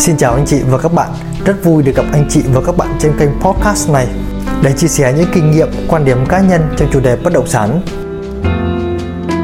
Xin chào anh chị và các bạn, rất vui được gặp anh chị và các bạn trên kênh podcast này để chia sẻ những kinh nghiệm, quan điểm cá nhân trong chủ đề bất động sản.